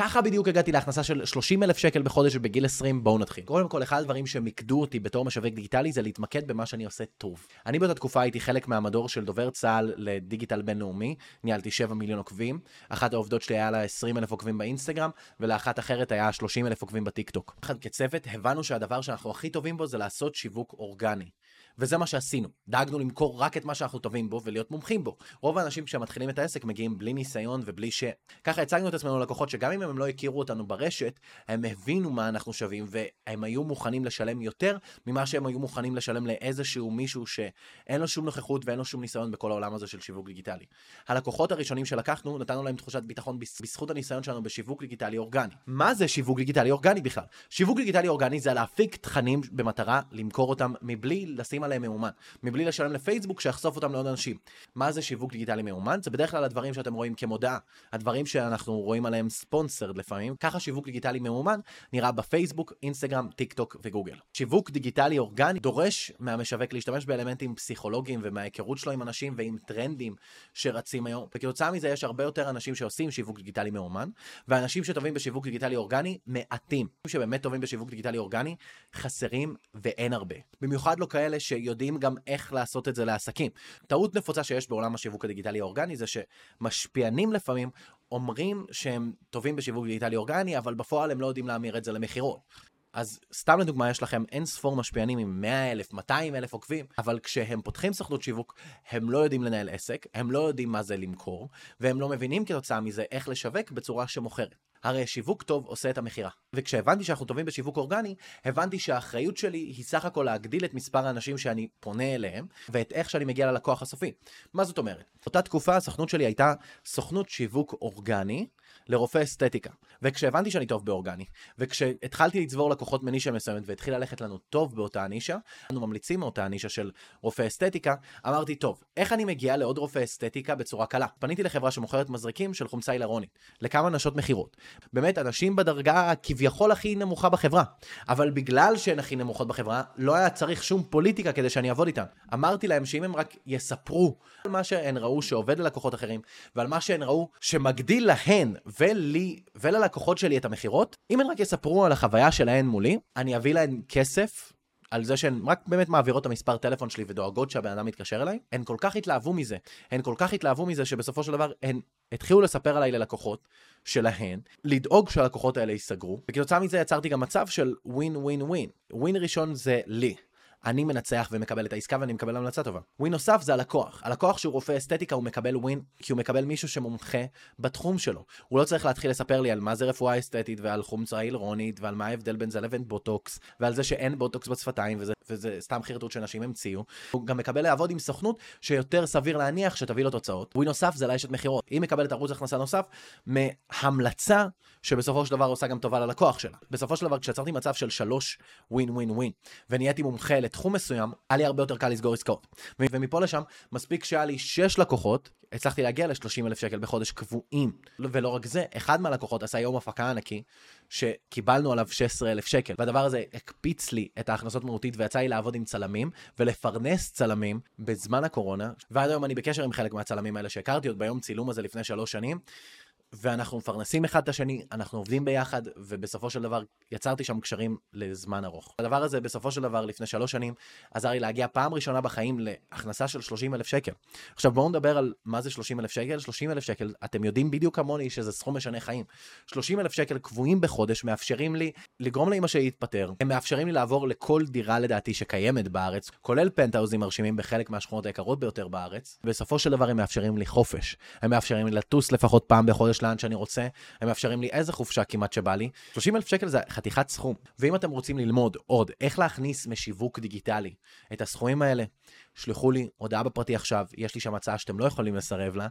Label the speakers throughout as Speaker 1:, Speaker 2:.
Speaker 1: ככה בדיוק הגעתי להכנסה של 30 אלף שקל בחודש בגיל 20, בואו נתחיל. קודם כל, אחד הדברים שמיקדו אותי בתור משווק דיגיטלי זה להתמקד במה שאני עושה טוב. אני באותה תקופה הייתי חלק מהמדור של דובר צה"ל לדיגיטל בינלאומי, ניהלתי 7 מיליון עוקבים, אחת העובדות שלי היה לה 20 אלף עוקבים באינסטגרם, ולאחת אחרת היה 30 אלף עוקבים בטיקטוק. כצוות הבנו שהדבר שאנחנו הכי טובים בו זה לעשות שיווק אורגני. וזה מה שעשינו. דאגנו למכור רק את מה שאנחנו טובים בו ולהיות מומחים בו. רוב האנשים כשמתחילים את העסק מגיעים בלי ניסיון ובלי ש... ככה הצגנו את עצמנו ללקוחות שגם אם הם לא הכירו אותנו ברשת, הם הבינו מה אנחנו שווים והם היו מוכנים לשלם יותר ממה שהם היו מוכנים לשלם לאיזשהו מישהו שאין לו שום נוכחות ואין לו שום ניסיון בכל העולם הזה של שיווק דיגיטלי. הלקוחות הראשונים שלקחנו, נתנו להם תחושת ביטחון בזכות הניסיון שלנו בשיווק דיגיטלי אורגני. מה זה שיווק דיגיטלי אורגני בכלל? שיווק דיגיטלי אורגני זה להפיק תכנים במטרה למכור אותם מבלי לשים עליהם מאומן, מבלי לשלם לפייסבוק שיחשוף אותם לעוד אנשים. מה זה שיווק דיגיטלי ממומן? זה בדרך כלל הדברים שאתם רואים כמודעה, הדברים שאנחנו רואים עליהם sponsored לפעמים, ככה שיווק דיגיטלי ממומן נראה בפייסבוק, אינסטגרם, טיק טוק וגוגל. שיווק דיגיטלי אורגני דורש מהמשווק להשתמש באלמנטים פסיכולוגיים ומההיכרות שלו עם אנשים ועם טרנדים שרצים היום, וכתוצאה מזה יש הרבה יותר אנשים שעושים שיווק דיגיטלי ממומן, ואנשים שטובים בשיווק דיגיטלי אורגני מעטים. שבאמת טובים בשיווק דיגיטלי אורגני חסרים ואין הרבה. במיוחד לא כאלה שיודעים גם איך לעשות את זה לעסקים. טעות נפוצה שיש בעולם השיווק הדיגיטלי האורגני זה שמשפיענים לפעמים אומרים שהם טובים בשיווק דיגיטלי אורגני, אבל בפועל הם לא יודעים להמיר את זה למכירות. אז סתם לדוגמה, יש לכם אין ספור משפיענים עם 100 אלף, 200 אלף עוקבים, אבל כשהם פותחים סוכנות שיווק, הם לא יודעים לנהל עסק, הם לא יודעים מה זה למכור, והם לא מבינים כתוצאה מזה איך לשווק בצורה שמוכרת. הרי שיווק טוב עושה את המכירה. וכשהבנתי שאנחנו טובים בשיווק אורגני, הבנתי שהאחריות שלי היא סך הכל להגדיל את מספר האנשים שאני פונה אליהם, ואת איך שאני מגיע ללקוח הסופי. מה זאת אומרת? אותה תקופה הסוכנות שלי הייתה סוכנות שיווק אורגני, לרופא אסתטיקה. וכשהבנתי שאני טוב באורגני, וכשהתחלתי לצבור לקוחות מנישה מסוימת והתחיל ללכת לנו טוב באותה הנישה, אנו ממליצים מאותה הנישה של רופא אסתטיקה, אמרתי, טוב, איך אני מגיע לעוד רופא אסתטיקה בצורה קלה? פניתי לחברה שמוכרת מזרקים של חומצה הילרונית, לכמה נשות מכירות. באמת, אנשים בדרגה כביכול הכי נמוכה בחברה. אבל בגלל שהן הכי נמוכות בחברה, לא היה צריך שום פוליטיקה כדי שאני אעבוד איתן. אמרתי להם שאם הם רק יספרו על מה שהן ראו שעובד ללקוחות אחרים, ועל מה שהן ראו שמגדיל להן ולי וללקוחות שלי את המכירות, אם הן רק יספרו על החוויה שלהן מולי, אני אביא להן כסף על זה שהן רק באמת מעבירות את המספר טלפון שלי ודואגות שהבן אדם מתקשר אליי, הן כל כך התלהבו מזה, הן כל כך התלהבו מזה שבסופו של דבר הן התחילו לספר עליי ללקוחות שלהן, לדאוג שהלקוחות האלה ייסגרו, וכתוצאה מזה יצרתי גם מצב של ווין ווין ווין. ווין ראשון זה לי. אני מנצח ומקבל את העסקה ואני מקבל המלצה טובה. win נוסף זה הלקוח. הלקוח שהוא רופא אסתטיקה הוא מקבל win כי הוא מקבל מישהו שמומחה בתחום שלו. הוא לא צריך להתחיל לספר לי על מה זה רפואה אסתטית ועל חומצה היאלורונית ועל מה ההבדל בין זה לבין בוטוקס ועל זה שאין בוטוקס בשפתיים וזה, וזה סתם חרטוט שאנשים המציאו. הוא גם מקבל לעבוד עם סוכנות שיותר סביר להניח שתביא לו תוצאות. win נוסף זה לאשת מכירות. היא מקבלת ערוץ הכנסה נוסף מהמלצה שבסופו של דבר עושה גם טובה ללקוח שלה. בסופו של דבר כשיצרתי מצב של שלוש ווין ווין ווין ונהייתי מומחה לתחום מסוים, היה לי הרבה יותר קל לסגור עסקאות. ומפה לשם, מספיק שהיה לי 6 לקוחות, הצלחתי להגיע ל-30 אלף שקל בחודש קבועים. ולא רק זה, אחד מהלקוחות עשה יום הפקה ענקי, שקיבלנו עליו 16 אלף שקל. והדבר הזה הקפיץ לי את ההכנסות מהותית, ויצא לי לעבוד עם צלמים, ולפרנס צלמים בזמן הקורונה. ועד היום אני בקשר עם חלק מהצלמים האלה שהכרתי עוד ביום צילום הזה לפני שלוש שנים. ואנחנו מפרנסים אחד את השני, אנחנו עובדים ביחד, ובסופו של דבר יצרתי שם קשרים לזמן ארוך. הדבר הזה בסופו של דבר לפני שלוש שנים עזר לי להגיע פעם ראשונה בחיים להכנסה של 30 אלף שקל. עכשיו בואו נדבר על מה זה 30 אלף שקל. 30 אלף שקל, אתם יודעים בדיוק כמוני שזה סכום משנה חיים. 30 אלף שקל קבועים בחודש מאפשרים לי לגרום לאמא שלי להתפטר, הם מאפשרים לי לעבור לכל דירה לדעתי שקיימת בארץ, כולל פנטהאוזים מרשימים בחלק מהשכונות היקרות ביותר בארץ. בסופו של דבר הם מאפשרים לי חופש. הם מאפשרים לי לטוס לפחות פעם בחודש לאן שאני רוצה, הם מאפשרים לי איזה חופשה כמעט שבא לי. 30 אלף שקל זה חתיכת סכום. ואם אתם רוצים ללמוד עוד איך להכניס משיווק דיגיטלי את הסכומים האלה, שלחו לי הודעה בפרטי עכשיו, יש לי שם הצעה שאתם לא יכולים לסרב לה,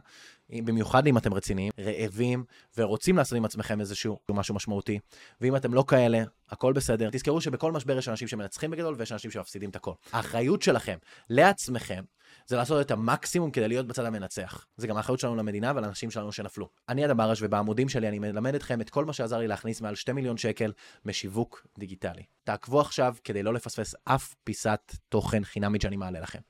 Speaker 1: במיוחד אם אתם רציניים, רעבים ורוצים לעשות עם עצמכם איזשהו משהו משמעותי. ואם אתם לא כאלה, הכל בסדר. תזכרו שבכל משבר יש אנשים שמנצחים בגדול ויש אנשים שמפסידים את הכל. האחריות שלכם לעצמכם זה לעשות את המקסימום כדי להיות בצד המנצח. זה גם האחריות שלנו למדינה ולאנשים שלנו שנפלו. אני אדם ברש ובעמודים שלי אני מלמד אתכם את כל מה שעזר לי להכניס מעל 2 מיליון שקל משיווק דיגיטלי. תעקבו עכשיו כדי לא לפספס אף פיסת תוכן חינמית שאני מעלה לכם.